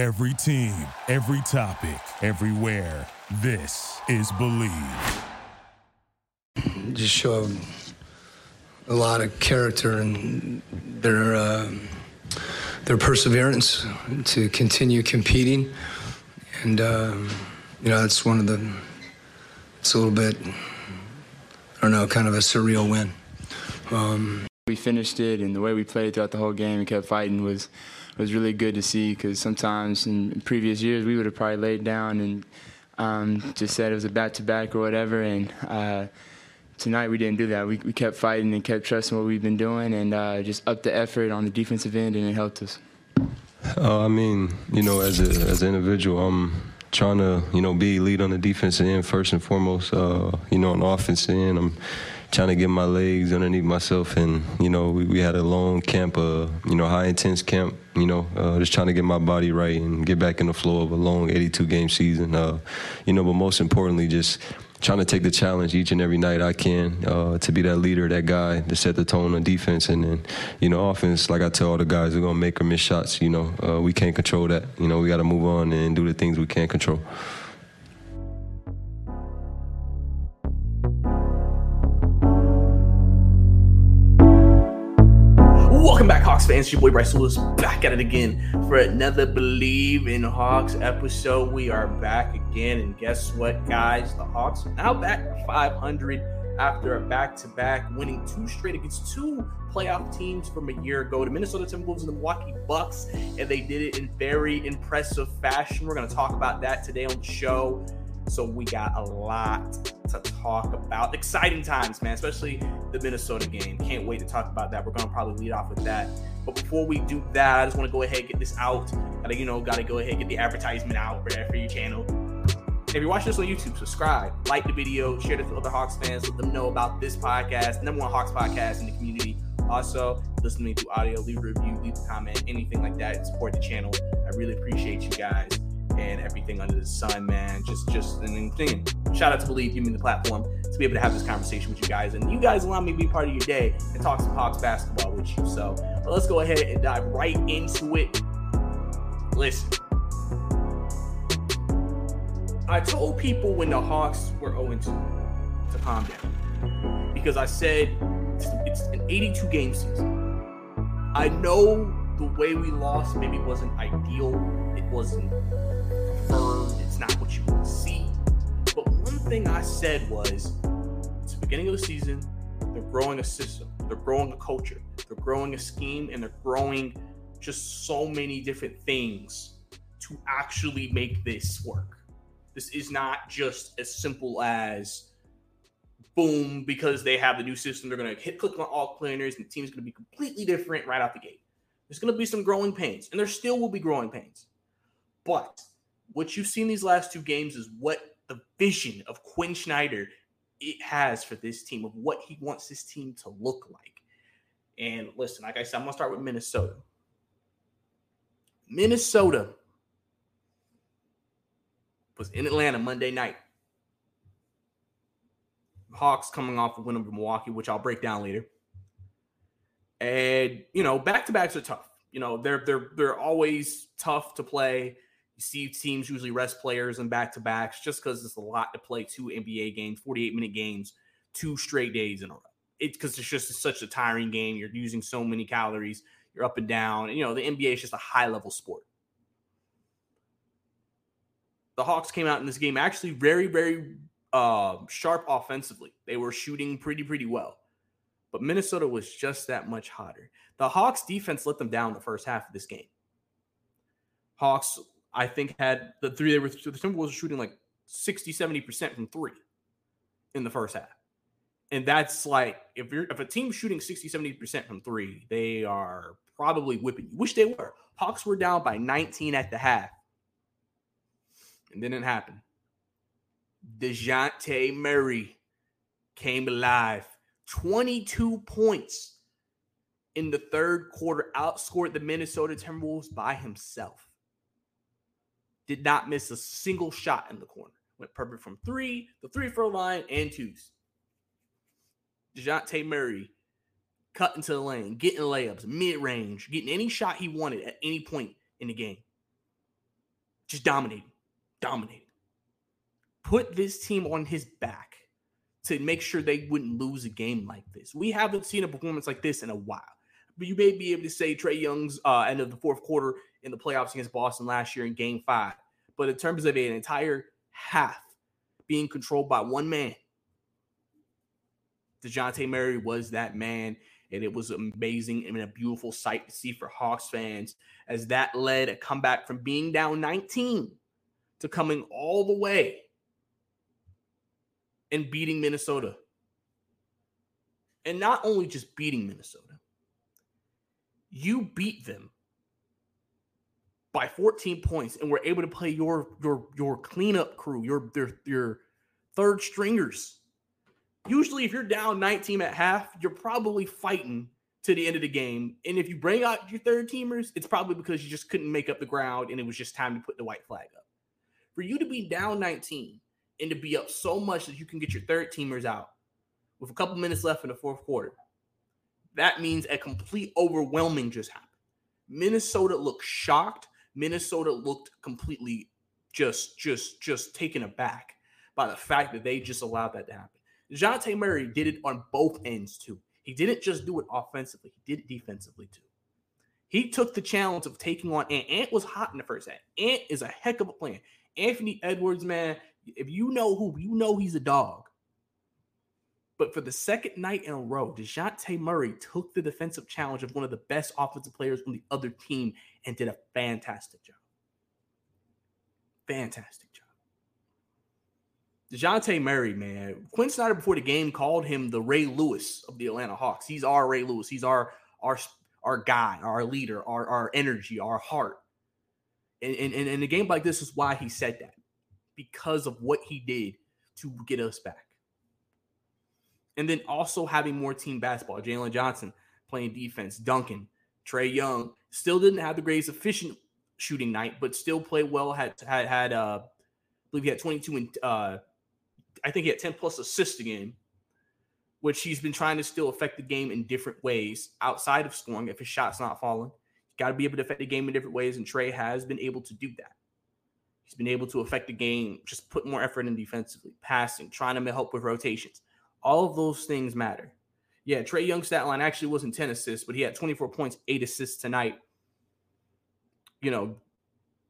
Every team, every topic, everywhere. This is Believe. Just showed a lot of character and their uh, their perseverance to continue competing, and uh, you know that's one of the. It's a little bit, I don't know, kind of a surreal win. Um, we finished it, and the way we played throughout the whole game and kept fighting was was really good to see. Because sometimes in previous years we would have probably laid down and um, just said it was a back to back or whatever, and. Uh, tonight we didn't do that. We, we kept fighting and kept trusting what we've been doing and uh, just upped the effort on the defensive end, and it helped us. Uh, I mean, you know, as a as an individual, I'm trying to you know be lead on the defensive end first and foremost. Uh, you know, on the offensive end, I'm trying to get my legs underneath myself, and you know, we, we had a long camp, uh, you know, high intense camp. You know, uh, just trying to get my body right and get back in the flow of a long 82 game season. Uh, you know, but most importantly, just trying to take the challenge each and every night I can uh, to be that leader, that guy to set the tone on defense. And then, you know, offense, like I tell all the guys, we're going to make or miss shots. You know, uh, we can't control that. You know, we got to move on and do the things we can't control. It's your boy Bryce Lewis back at it again for another Believe in Hawks episode. We are back again, and guess what, guys? The Hawks are now back 500 after a back-to-back, winning two straight against two playoff teams from a year ago, the Minnesota Timberwolves and the Milwaukee Bucks, and they did it in very impressive fashion. We're going to talk about that today on the show. So we got a lot to talk about. Exciting times, man, especially the Minnesota game. Can't wait to talk about that. We're gonna probably lead off with that. But before we do that, I just want to go ahead and get this out. Gotta, you know, gotta go ahead and get the advertisement out for, for your channel. If you're watching this on YouTube, subscribe, like the video, share this with other Hawks fans, let them know about this podcast, number one Hawks podcast in the community. Also, listening to me through audio, leave a review, leave a comment, anything like that, support the channel. I really appreciate you guys and everything under the sun, man. Just, just an thing. Shout out to Believe, give me the platform to be able to have this conversation with you guys, and you guys allow me to be part of your day and talk some Hawks basketball with you. So let's go ahead and dive right into it. Listen, I told people when the Hawks were 0 2 to calm down because I said it's an 82 game season. I know the way we lost maybe wasn't ideal. It wasn't not what you want to see. But one thing I said was, it's the beginning of the season. They're growing a system. They're growing a culture. They're growing a scheme, and they're growing just so many different things to actually make this work. This is not just as simple as boom because they have the new system. They're going to hit click on all cleaners, and the team's going to be completely different right out the gate. There's going to be some growing pains, and there still will be growing pains. But what you've seen these last two games is what the vision of Quin Snyder it has for this team of what he wants this team to look like. And listen, like I said, I'm gonna start with Minnesota. Minnesota was in Atlanta Monday night. Hawks coming off a win over Milwaukee, which I'll break down later. And you know, back to backs are tough. You know, they're they're they're always tough to play. You see teams usually rest players and back to backs just because it's a lot to play two NBA games, 48 minute games, two straight days in a row. It's because it's just such a tiring game. You're using so many calories. You're up and down. And, you know, the NBA is just a high level sport. The Hawks came out in this game actually very, very uh, sharp offensively. They were shooting pretty, pretty well. But Minnesota was just that much hotter. The Hawks defense let them down the first half of this game. Hawks, I think, had the three they were the Timberwolves were shooting like 60, 70% from three in the first half. And that's like if you're if a team's shooting 60, 70% from three, they are probably whipping you. Wish they were. Hawks were down by 19 at the half. And then it happened. Dejounte Murray came alive 22 points in the third quarter, outscored the Minnesota Timberwolves by himself. Did not miss a single shot in the corner. Went perfect from three, the three throw line, and twos. Dejounte Murray cut into the lane, getting layups, mid range, getting any shot he wanted at any point in the game. just dominating, dominating. Put this team on his back to make sure they wouldn't lose a game like this. We haven't seen a performance like this in a while. But you may be able to say Trae Young's uh, end of the fourth quarter in the playoffs against Boston last year in game five. But in terms of an entire half being controlled by one man, Dejounte Murray was that man. And it was amazing and a beautiful sight to see for Hawks fans as that led a comeback from being down 19 to coming all the way and beating Minnesota. And not only just beating Minnesota, you beat them by 14 points and were able to play your your your cleanup crew, your your, your third stringers usually if you're down 19 at half, you're probably fighting to the end of the game. And if you bring out your third teamers, it's probably because you just couldn't make up the ground and it was just time to put the white flag up. For you to be down 19 and to be up so much that you can get your third teamers out with a couple minutes left in the fourth quarter, that means a complete overwhelming just happened. Minnesota looked shocked. Minnesota looked completely just just just taken aback by the fact that they just allowed that to happen. Dejounte Murray did it on both ends too. He didn't just do it offensively, he did it defensively too. He took the challenge of taking on Ant. Ant was hot in the first half. Ant is a heck of a player. Anthony Edwards, man, if you know who, you know he's a dog. But for the second night in a row, Dejounte Murray took the defensive challenge of one of the best offensive players on the other team and did a fantastic job. Fantastic job. Dejounte Murray, man, Quin Snyder before the game called him the Ray Lewis of the Atlanta Hawks. He's our Ray Lewis. He's our our our guy, our leader, our, our energy, our heart. And, and, and in a game like this is why he said that. Because of what he did to get us back. And then also having more team basketball. Jalen Johnson playing defense, Duncan, Trae Young still didn't have the greatest efficient shooting night, but still played well. Had had had uh I believe he had 22 and uh I think he had 10 plus assists a game, which he's been trying to still affect the game in different ways outside of scoring if his shot's not falling. You got to be able to affect the game in different ways, and Trae has been able to do that. He's been able to affect the game, just put more effort in defensively, passing, trying to help with rotations. All of those things matter. Yeah, Trae Young's stat line actually wasn't 10 assists, but he had 24 points, eight assists tonight. You know,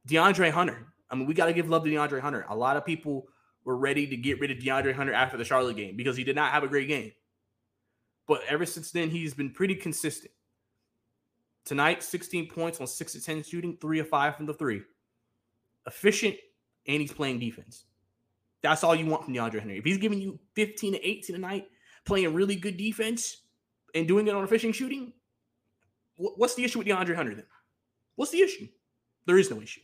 DeAndre Hunter. I mean, we got to give love to DeAndre Hunter. A lot of people were ready to get rid of DeAndre Hunter after the Charlotte game because he did not have a great game. But ever since then, he's been pretty consistent. Tonight, 16 points on 6 to 10 shooting, 3 of 5 from the 3. Efficient, and he's playing defense. That's all you want from DeAndre Hunter. If he's giving you 15 to 18 tonight, playing really good defense and doing it on a efficient shooting, what's the issue with DeAndre Hunter then? What's the issue? There is no issue.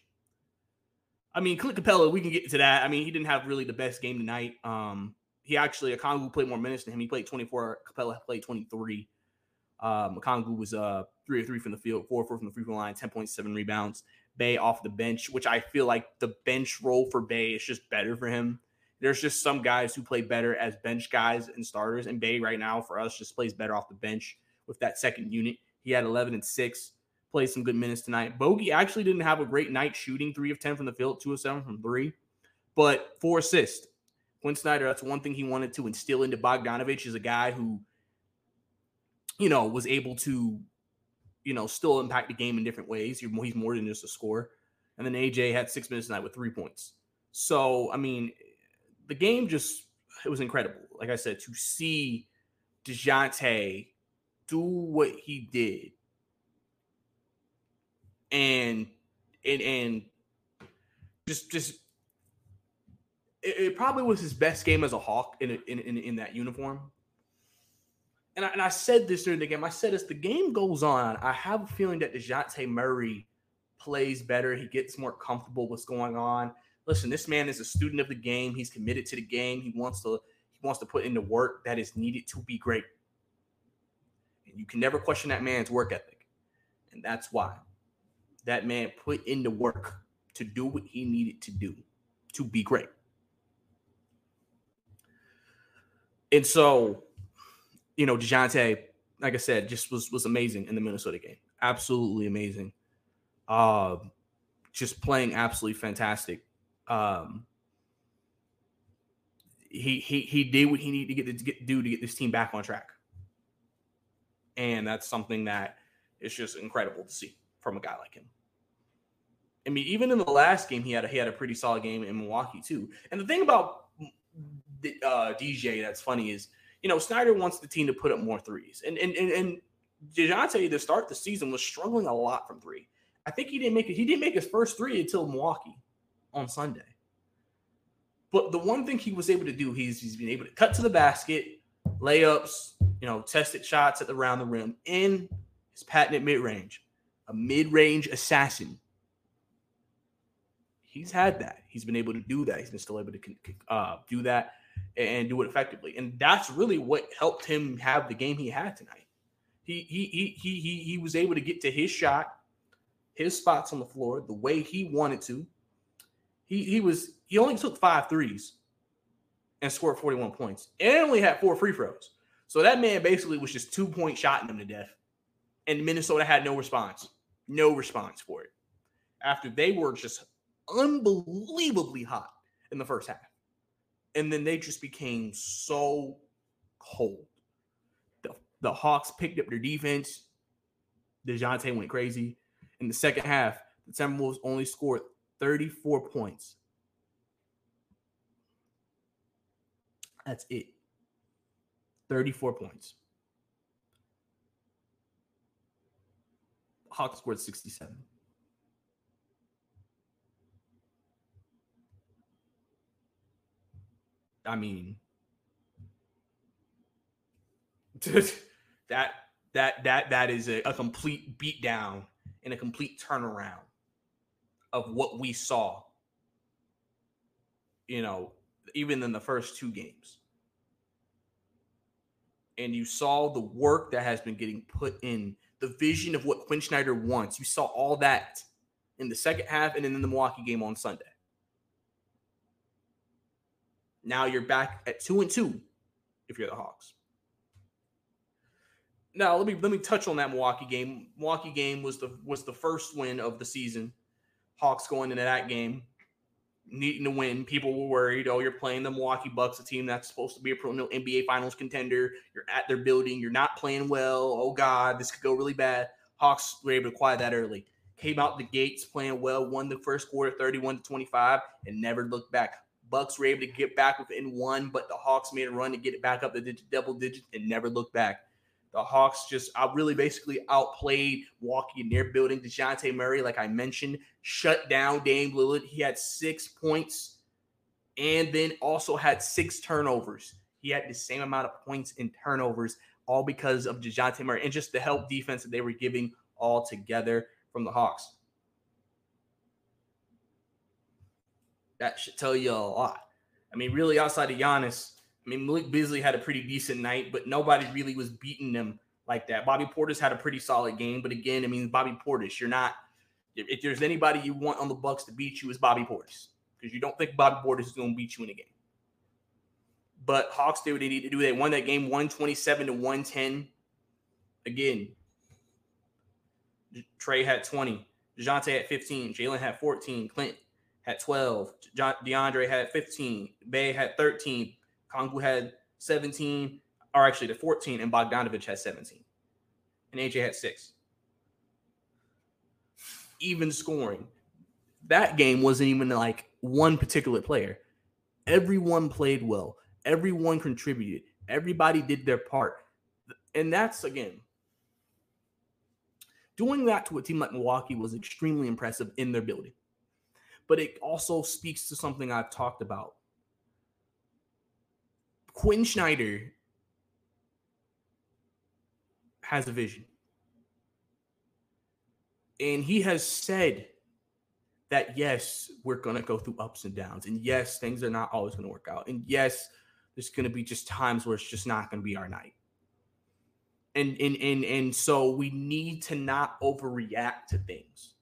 I mean, Clint Capela, we can get to that. I mean, he didn't have really the best game tonight. Um, he actually, Okongwu played more minutes than him. He played 24. Capela played 23. Um, Okongwu was uh, three or three from the field, four or four from the free throw line, 10.7 rebounds. Bey off the bench, which I feel like the bench role for Bey is just better for him. There's just some guys who play better as bench guys and starters, and Bey right now for us just plays better off the bench with that second unit. He had 11 and six played some good minutes tonight. Bogey actually didn't have a great night shooting, three of 10 from the field, two of seven from three, but four assists. Quin Snyder, that's one thing he wanted to instill into Bogdanovich is a guy who, you know, was able to, you know, still impact the game in different ways. He's more than just a scorer. And then AJ had six minutes tonight with three points. So, I mean, the game just, it was incredible. Like I said, to see Dejounte do what he did and and and just just it, it, probably was his best game as a Hawk in in in, in that uniform. And I, and I said this during the game. I said as the game goes on, I have a feeling that Dejounte Murray plays better. He gets more comfortable what's going on. Listen, this man is a student of the game. He's committed to the game. He wants to he wants to put in the work that is needed to be great. And you can never question that man's work ethic. And that's why that man put in the work to do what he needed to do to be great. And so, you know, Dejounte, like I said, just was was amazing in the Minnesota game. Absolutely amazing. Uh, just playing absolutely fantastic. Um, he he he did what he needed to get to get, do to get this team back on track, and that's something that is just incredible to see from a guy like him. I mean, even in the last game, he had a, he had a pretty solid game in Milwaukee too. And the thing about uh, DJ that's funny is, you know, Snyder wants the team to put up more threes, and and and, and Dejounte to start the season was struggling a lot from three. I think he didn't make it. He didn't make his first three until Milwaukee on Sunday. But the one thing he was able to do, he's he's been able to cut to the basket, layups, you know, tested shots at the around the rim in his patented mid range, a mid range assassin. He's had that. He's been able to do that. He's been still able to uh, do that and do it effectively. And that's really what helped him have the game he had tonight. He he he he, he was able to get to his shot, his spots on the floor the way he wanted to. He he was he only took five threes and scored 41 points and only had four free throws. So that man basically was just two point shotting them to death. And Minnesota had no response, no response for it. After they were just unbelievably hot in the first half. And then they just became so cold. The, the Hawks picked up their defense. Dejounte went crazy. In the second half, the Timberwolves only scored 34 points. That's it. 34 points. Hawks scored 67. I mean, that that that that is a, a complete beatdown and a complete turnaround of what we saw. You know, even in the first two games. And you saw the work that has been getting put in, the vision of what Quin Snyder wants. You saw all that in the second half and then in the Milwaukee game on Sunday. Now you're back at two and two if you're the Hawks. Now let me let me touch on that Milwaukee game. Milwaukee game was the was the first win of the season. Hawks going into that game needing to win. People were worried. Oh, you're playing the Milwaukee Bucks, a team that's supposed to be a perennial NBA Finals contender. You're at their building. You're not playing well. Oh God, this could go really bad. Hawks were able to quiet that early. Came out the gates playing well. Won the first quarter, 31 to 25, and never looked back. Bucks were able to get back within one, but the Hawks made a run to get it back up to double digits and never looked back. The Hawks just I really basically outplayed Milwaukee in their building. Dejounte Murray, like I mentioned, shut down Dame Lillard. He had six points and then also had six turnovers. He had the same amount of points and turnovers, all because of Dejounte Murray and just the help defense that they were giving all together from the Hawks. That should tell you a lot. I mean, really, outside of Giannis, I mean, Malik Beasley had a pretty decent night, but nobody really was beating them like that. Bobby Portis had a pretty solid game, but again, I mean, Bobby Portis, you're not. If there's anybody you want on the Bucks to beat you, is Bobby Portis because you don't think Bobby Portis is going to beat you in a game. But Hawks did what they need to do. They won that game 127 to 110. Again, Trae had 20. Dejounte had 15. Jalen had 14. Clint had 12. DeAndre had 15. Bey had 13. Kongu had 17, or actually the 14, and Bogdanovich had 17. And AJ had six. Even scoring. That game wasn't even like one particular player. Everyone played well. Everyone contributed. Everybody did their part. And that's again, doing that to a team like Milwaukee was extremely impressive in their building. But it also speaks to something I've talked about Quin Snyder has a vision. And he has said that yes, we're going to go through ups and downs. And yes, things are not always going to work out. And yes, there's going to be just times where it's just not going to be our night. And and and and so we need to not overreact to things.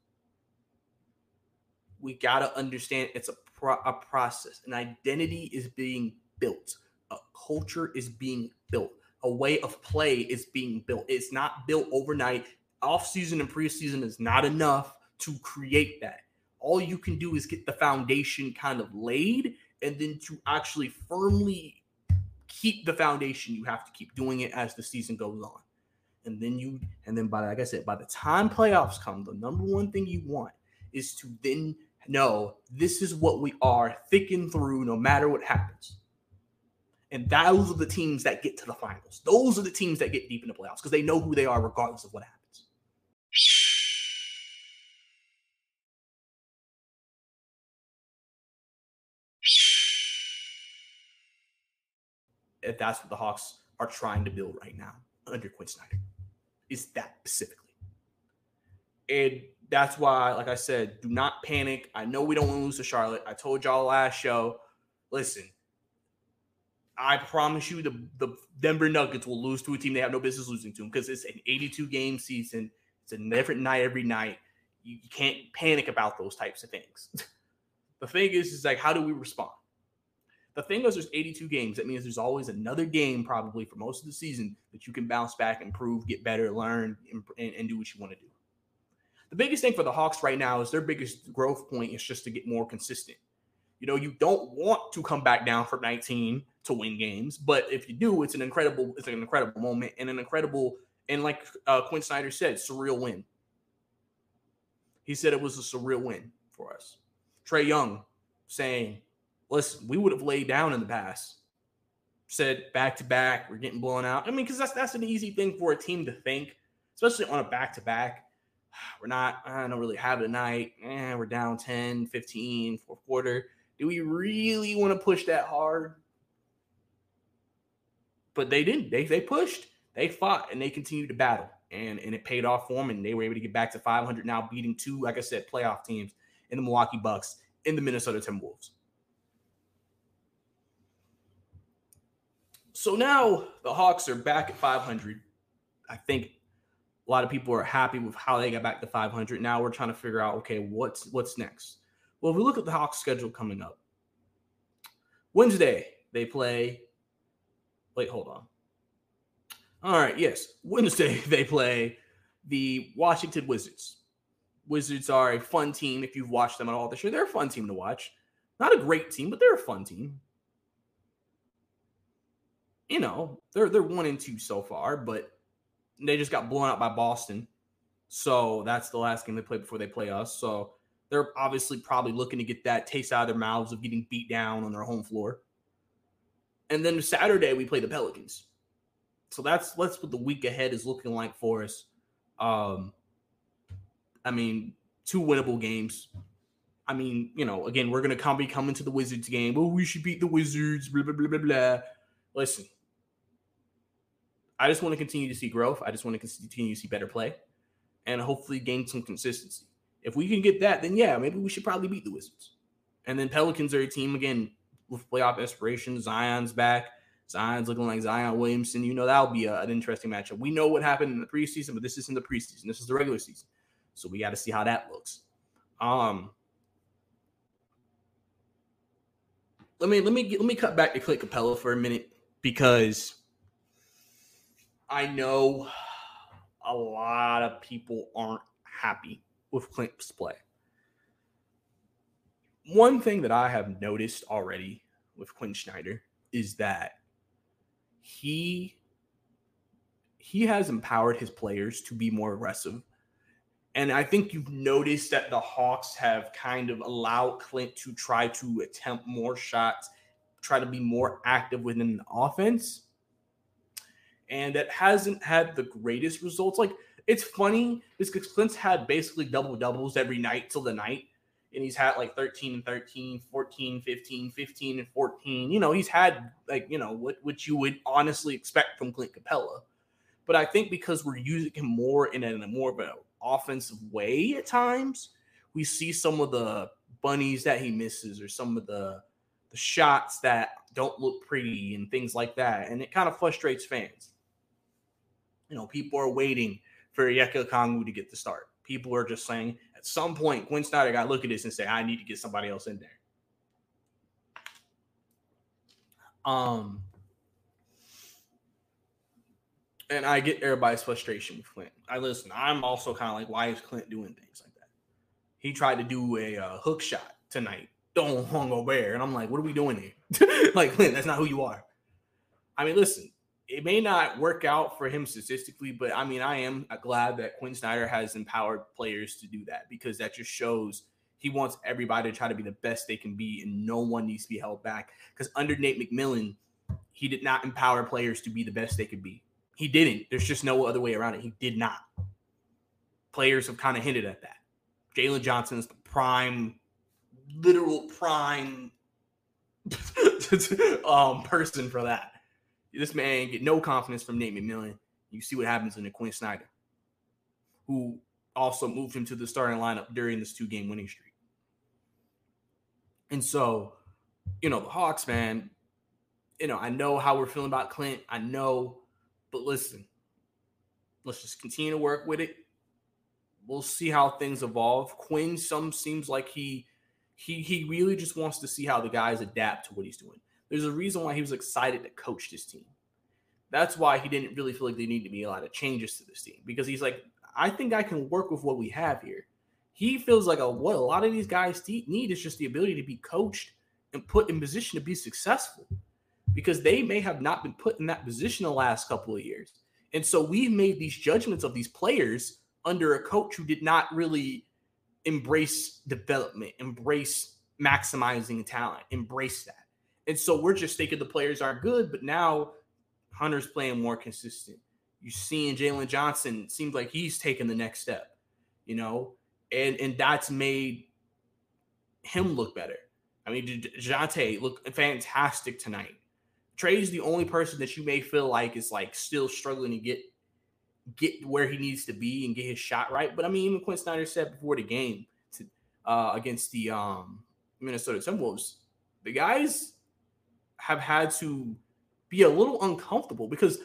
We got to understand it's a pro- a process. An identity is being built a culture is being built. A way of play is being built. It's not built overnight. Off season and preseason is not enough to create that. all you can do is get the foundation kind of laid and then to actually firmly keep the foundation you have to keep doing it as the season goes on and then you and then by like i said by the time playoffs come the number one thing you want is to then know this is what we are thick and through no matter what happens and those are the teams that get to the finals those are the teams that get deep in the playoffs because they know who they are regardless of what happens if that's what the Hawks are trying to build right now under Quin Snyder, is that specifically. And that's why, like I said, do not panic. I know we don't want to lose to Charlotte. I told y'all last show, listen, I promise you the, the Denver Nuggets will lose to a team they have no business losing to because it's an 82 game season. It's a different night every night. You, you can't panic about those types of things. the thing is, is like, how do we respond? The thing is, there's 82 games. That means there's always another game, probably for most of the season, that you can bounce back, improve, get better, learn, and, and do what you want to do. The biggest thing for the Hawks right now is their biggest growth point is just to get more consistent. You know, you don't want to come back down from 19 to win games, but if you do, it's an incredible, it's an incredible moment and an incredible, and like uh, Quin Snyder said, surreal win. He said it was a surreal win for us. Trae Young saying listen, we would have laid down in the past, said back to back, we're getting blown out. I mean, because that's that's an easy thing for a team to think, especially on a back to back. We're not, I don't really have it tonight. Eh, we're down 10, 15, fourth quarter. Do we really want to push that hard? But they didn't. They they pushed, they fought, and they continued to battle. And, and it paid off for them, and they were able to get back to 500 now, beating two, like I said, playoff teams in the Milwaukee Bucks, in the Minnesota Timberwolves. So now the Hawks are back at 500. I think a lot of people are happy with how they got back to 500. Now we're trying to figure out, okay, what's what's next? Well, if we look at the Hawks schedule coming up, Wednesday they play. Wait, hold on. All right, yes, Wednesday they play the Washington Wizards. Wizards are a fun team if you've watched them at all this year. They're a fun team to watch. Not a great team, but they're a fun team you know, they're they're one and two so far, but they just got blown out by Boston. So that's the last game they play before they play us. So they're obviously probably looking to get that taste out of their mouths of getting beat down on their home floor. And then Saturday we play the Pelicans. So that's that's what the week ahead is looking like for us. Um I mean, two winnable games. I mean, you know, again, we're gonna come be coming to the Wizards game. Oh, we should beat the Wizards, blah blah blah blah blah. Listen, I just want to continue to see growth. I just want to continue to see better play and hopefully gain some consistency. If we can get that, then yeah, maybe we should probably beat the Wizards. And then Pelicans are a team again with playoff aspirations. Zion's back. Zion's looking like Zion Williamson. You know that'll be a, an interesting matchup. We know what happened in the preseason, but this isn't the preseason. This is the regular season, so we got to see how that looks. Um, let me let me let me cut back to Clint Capela for a minute because I know a lot of people aren't happy with Clint's play. One thing that I have noticed already with Quin Snyder is that he he has empowered his players to be more aggressive. And I think you've noticed that the Hawks have kind of allowed Clint to try to attempt more shots, try to be more active within the offense and it hasn't had the greatest results. Like it's funny because Clint's had basically double doubles every night till the night. And he's had like 13 and 13, 14, 15, 15 and 14. You know, he's had like, you know, what, what you would honestly expect from Clint Capela. But I think because we're using him more in a, in a more of an offensive way at times, we see some of the bunnies that he misses or some of the the shots that don't look pretty and things like that. And it kind of frustrates fans. You know, people are waiting for Onyeka Okongwu to get the start. People are just saying at some point, Quin Snyder got to look at this and say, I need to get somebody else in there. Um, and I get everybody's frustration with Clint. I listen, I'm also kind of like, why is Clint doing things like that? he tried to do a uh, hook shot tonight. Don't hung over. And I'm like, what are we doing here? like, Clint, that's not who you are. I mean, listen, it may not work out for him statistically, but I mean, I am glad that Quin Snyder has empowered players to do that because that just shows he wants everybody to try to be the best they can be, and no one needs to be held back. Because under Nate McMillan, he did not empower players to be the best they could be. He didn't. There's just no other way around it. He did not. Players have kind of hinted at that. Jalen Johnson is the prime, literal prime um, person for that. This man get no confidence from Nate McMillan. You see what happens in the Quin Snyder, who also moved him to the starting lineup during this two game winning streak. And so, you know, the Hawks, man, you know, I know how we're feeling about Clint. I know, but listen, let's just continue to work with it. We'll see how things evolve. Quin, some seems like he he he really just wants to see how the guys adapt to what he's doing. There's a reason why he was excited to coach this team. That's why he didn't really feel like there need to be a lot of changes to this team because he's like, I think I can work with what we have here. He feels like a, what a lot of these guys need is just the ability to be coached and put in position to be successful because they may have not been put in that position the last couple of years. And so we've made these judgments of these players under a coach who did not really embrace development, embrace maximizing talent, embrace that. And so we're just thinking the players are good, but now Hunter's playing more consistent. You're seeing Jalen Johnson seems like he's taking the next step, you know, and and that's made him look better. I mean, Jante looked fantastic tonight. Trae's the only person that you may feel like is like still struggling to get get where he needs to be and get his shot right. But I mean, even Quin Snyder said before the game to, uh, against the um, Minnesota Timberwolves, the guys have had to be a little uncomfortable because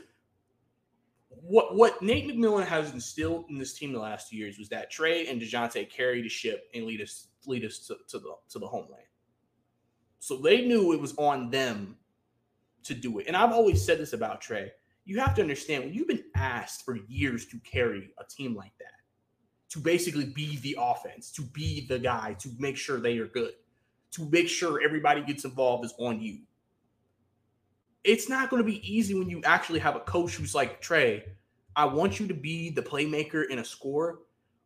what what Nate McMillan has instilled in this team the last two years was that Trae and Dejounte carry the ship and lead us lead us to, to the to the homeland. So they knew it was on them to do it. And I've always said this about Trae. You have to understand when you've been asked for years to carry a team like that, to basically be the offense, to be the guy, to make sure they are good, to make sure everybody gets involved is on you it's not going to be easy when you actually have a coach who's like Trae. I want you to be the playmaker and a scorer,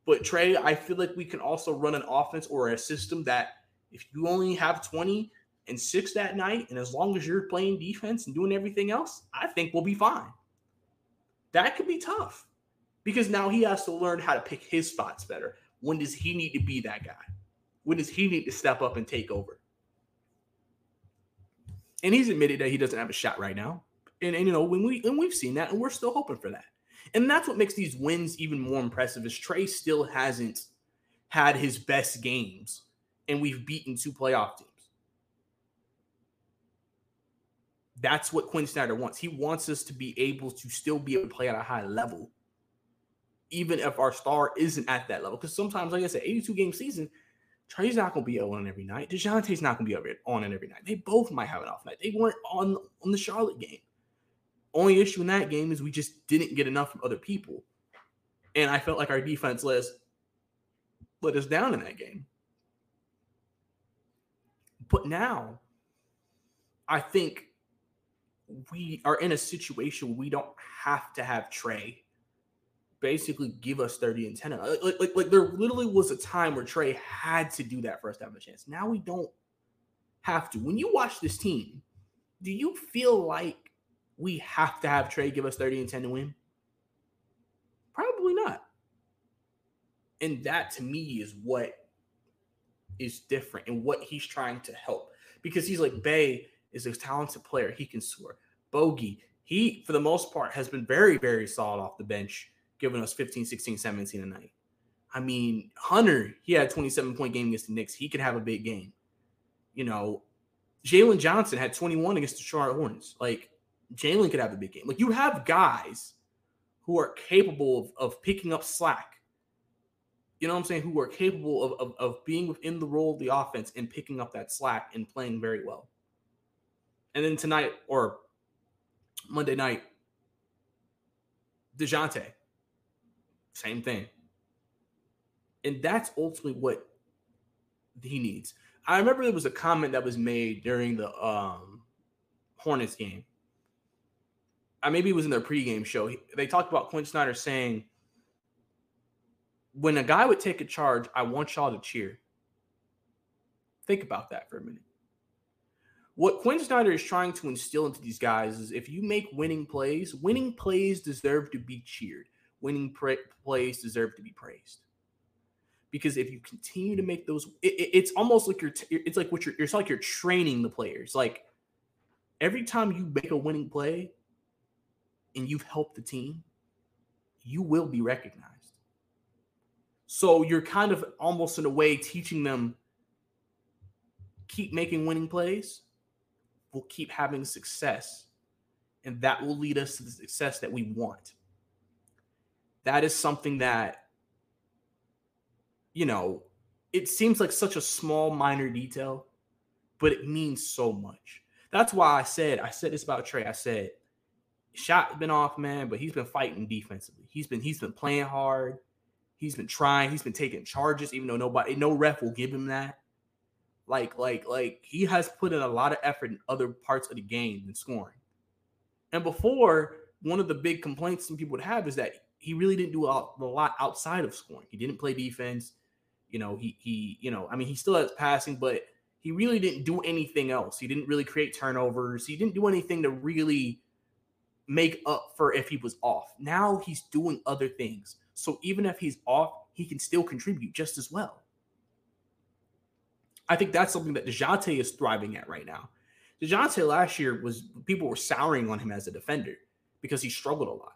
but Trae, I feel like we can also run an offense or a system that if you only have 20 and six that night, and as long as you're playing defense and doing everything else, I think we'll be fine. That could be tough because now he has to learn how to pick his spots better. When does he need to be that guy? When does he need to step up and take over? And he's admitted that he doesn't have a shot right now. And, and you know, when we and we've seen that, and we're still hoping for that. And that's what makes these wins even more impressive is Trae still hasn't had his best games, and we've beaten two playoff teams. That's what Quin Snyder wants. He wants us to be able to still be able to play at a high level, even if our star isn't at that level. Because sometimes, like I said, 82 game season, Trae's not going to be on every night. Dejounte's not going to be on it every night. They both might have an off night. They weren't on on the Charlotte game. Only issue in that game is we just didn't get enough from other people, and I felt like our defense let us let us down in that game. But now, I think we are in a situation where we don't have to have Trae basically give us 30 and 10. Like, like, like there literally was a time where Trae had to do that for us to have a chance. Now we don't have to. When you watch this team, do you feel like we have to have Trae give us 30 and 10 to win? Probably not. And that to me is what is different and what he's trying to help. Because he's like, Bey is a talented player. He can score. Bogey, he, for the most part, has been very, very solid off the bench giving us 15, 16, 17 a night. I mean, Hunter, he had a 27 point game against the Knicks. He could have a big game. You know, Jalen Johnson had 21 against the Charlotte Hornets. Like, Jalen could have a big game. Like, you have guys who are capable of, of picking up slack. You know what I'm saying? Who are capable of, of, of being within the role of the offense and picking up that slack and playing very well. And then tonight or Monday night, Dejounte, same thing. And that's ultimately what he needs. I remember there was a comment that was made during the um, Hornets game. I maybe it was in their pregame show. They talked about Quin Snyder saying, "When a guy would take a charge, I want y'all to cheer." Think about that for a minute. What Quin Snyder is trying to instill into these guys is if you make winning plays, winning plays deserve to be cheered. Winning pra- plays deserve to be praised. Because if you continue to hmm. make those, it, it, it's almost like you're, t- it's like what you're, it's like you're training the players. Like every time you make a winning play and you've helped the team, you will be recognized. So you're kind of almost in a way teaching them keep making winning plays, we'll keep having success. And that will lead us to the success that we want. That is something that, you know, it seems like such a small, minor detail, but it means so much. That's why I said, I said this about Trae. I said, shot been off, man, but he's been fighting defensively. He's been he's been playing hard. He's been trying. He's been taking charges, even though nobody, no ref will give him that. Like, like, like he has put in a lot of effort in other parts of the game than scoring. And before, one of the big complaints some people would have is that he really didn't do a lot outside of scoring. He didn't play defense. You know, he he, you know, I mean, he still has passing, but he really didn't do anything else. He didn't really create turnovers. He didn't do anything to really make up for if he was off. Now he's doing other things. So even if he's off, he can still contribute just as well. I think that's something that Dejounte is thriving at right now. Dejounte last year was people were souring on him as a defender because he struggled a lot.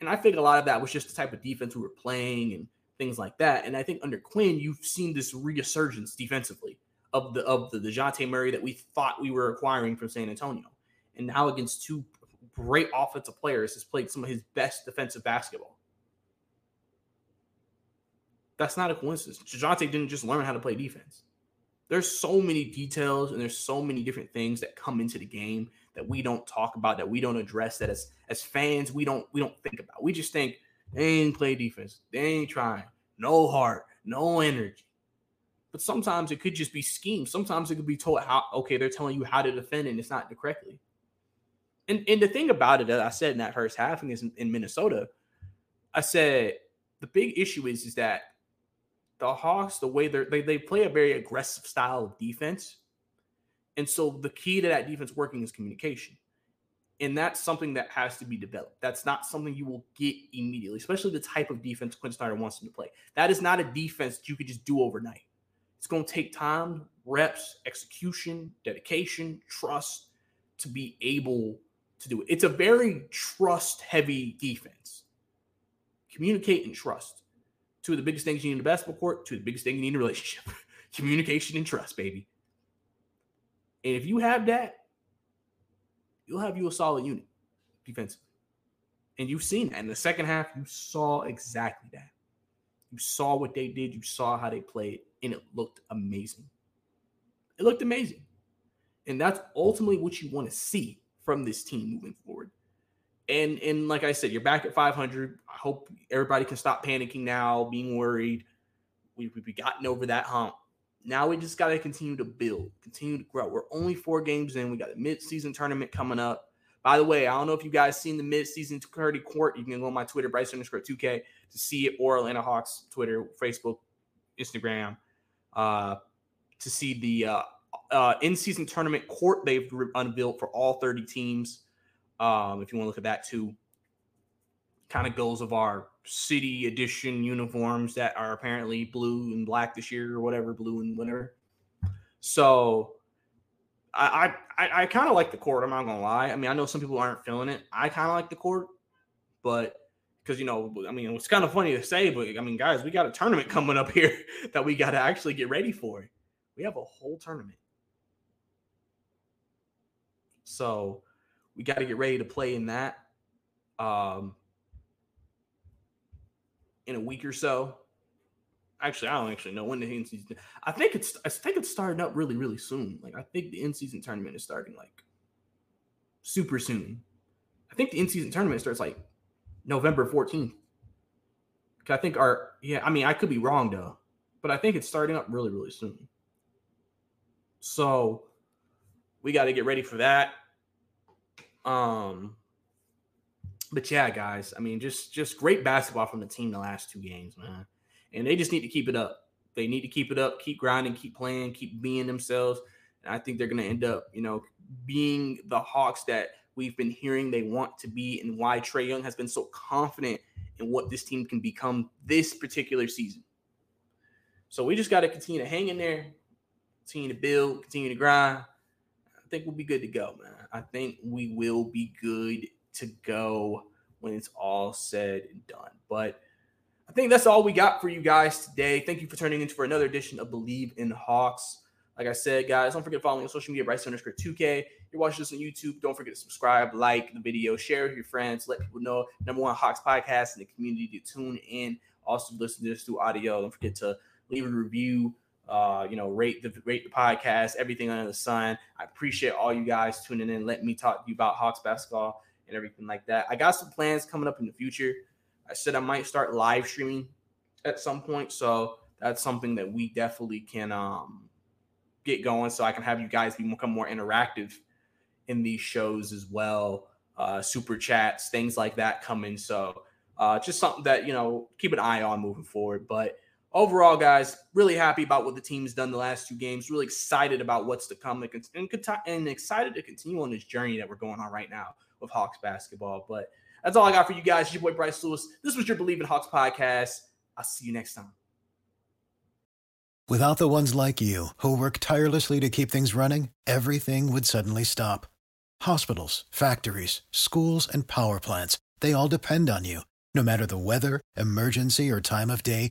And I think a lot of that was just the type of defense we were playing and things like that. And I think under Quin, you've seen this resurgence defensively of the of the Dejounte Murray that we thought we were acquiring from San Antonio. And now against two great offensive players has played some of his best defensive basketball. That's not a coincidence. Dejounte didn't just learn how to play defense there's so many details and there's so many different things that come into the game that we don't talk about that we don't address that as as fans we don't we don't think about. We just think they ain't play defense they ain't trying no heart no energy. But sometimes it could just be schemes sometimes it could be told how okay they're telling you how to defend and it's not correctly. And and the thing about it that i said in that first half is in, in minnesota i said the big issue is is that the Hawks, the way they they play a very aggressive style of defense. And so the key to that defense working is communication. And that's something that has to be developed. That's not something you will get immediately, especially the type of defense Quin Snyder wants them to play. That is not a defense that you could just do overnight. It's going to take time, reps, execution, dedication, trust to be able to do it. It's a very trust heavy defense. Communicate and trust two of the biggest things you need in a basketball court, two of the biggest things you need in a relationship communication and trust, baby. And if you have that, you'll have you a solid unit defensively. And you've seen that in the second half, you saw exactly that. You saw what they did, you saw how they played, and it looked amazing. It looked amazing. And that's ultimately what you want to see from this team moving forward and and like I said, you're back at 500. I hope everybody can stop panicking now, being worried. We we've gotten over that hump. Now we just got to continue to build, continue to grow. We're only four games in. We got a mid-season tournament coming up. By the way, I don't know if you guys seen the mid-season Curdy Court. You can go on my Twitter, Bryce underscore 2K, to see it, or Atlanta Hawks Twitter, Facebook, Instagram, uh, to see the uh, uh, in-season tournament court they've unveiled for all 30 teams. Um, if you want to look at that too, kind of goes of our city edition uniforms that are apparently blue and black this year or whatever, blue and whatever. So I I, I kind of like the court. I'm not gonna lie. I mean, I know some people aren't feeling it. I kind of like the court, but because you know, I mean, it's kind of funny to say, but I mean, guys, we got a tournament coming up here that we got to actually get ready for. We have a whole tournament. So we got to get ready to play in that um, in a week or so. Actually, I don't actually know when the in season. I think it's I think it's starting up really really soon. Like I think the in season tournament is starting like super soon. I think the in season tournament starts like November fourteenth. I think our yeah. I mean, I could be wrong though, but I think it's starting up really really soon. So we got to get ready for that. Um, but yeah, guys, I mean, just just great basketball from the team the last two games, man. And they just need to keep it up. They need to keep it up, keep grinding, keep playing, keep being themselves. And I think they're going to end up, you know, being the Hawks that we've been hearing they want to be, and why Trae Young has been so confident in what this team can become this particular season. So we just got to continue to hang in there, continue to build, continue to grind. I think we'll be good to go, man. I think we will be good to go when it's all said and done. But I think that's all we got for you guys today. Thank you for turning in for another edition of Believe in Hawks. Like I said, guys, don't forget to follow me on social media, Bryce underscore 2K. You're watching this on YouTube. Don't forget to subscribe, like the video, share with your friends, let people know number one Hawks podcast in the community to tune in. Also, listen to this through audio. Don't forget to leave a review. Uh, you know, rate the rate the podcast, everything under the sun. I appreciate all you guys tuning in, letting me talk to you about Hawks basketball and everything like that. I got some plans coming up in the future. I said I might start live streaming at some point, so that's something that we definitely can um, get going. So I can have you guys become more interactive in these shows as well. Uh, super chats, things like that coming. So uh, just something that you know keep an eye on moving forward. But overall, guys, really happy about what the team's done the last two games. Really excited about what's to come and, excited to continue on this journey that we're going on right now with Hawks basketball. But that's all I got for you guys. Your boy Bryce Lewis. This was your Believe in Hawks podcast. I'll see you next time. Without the ones like you who work tirelessly to keep things running, everything would suddenly stop. Hospitals, factories, schools, and power plants, they all depend on you. No matter the weather, emergency, or time of day,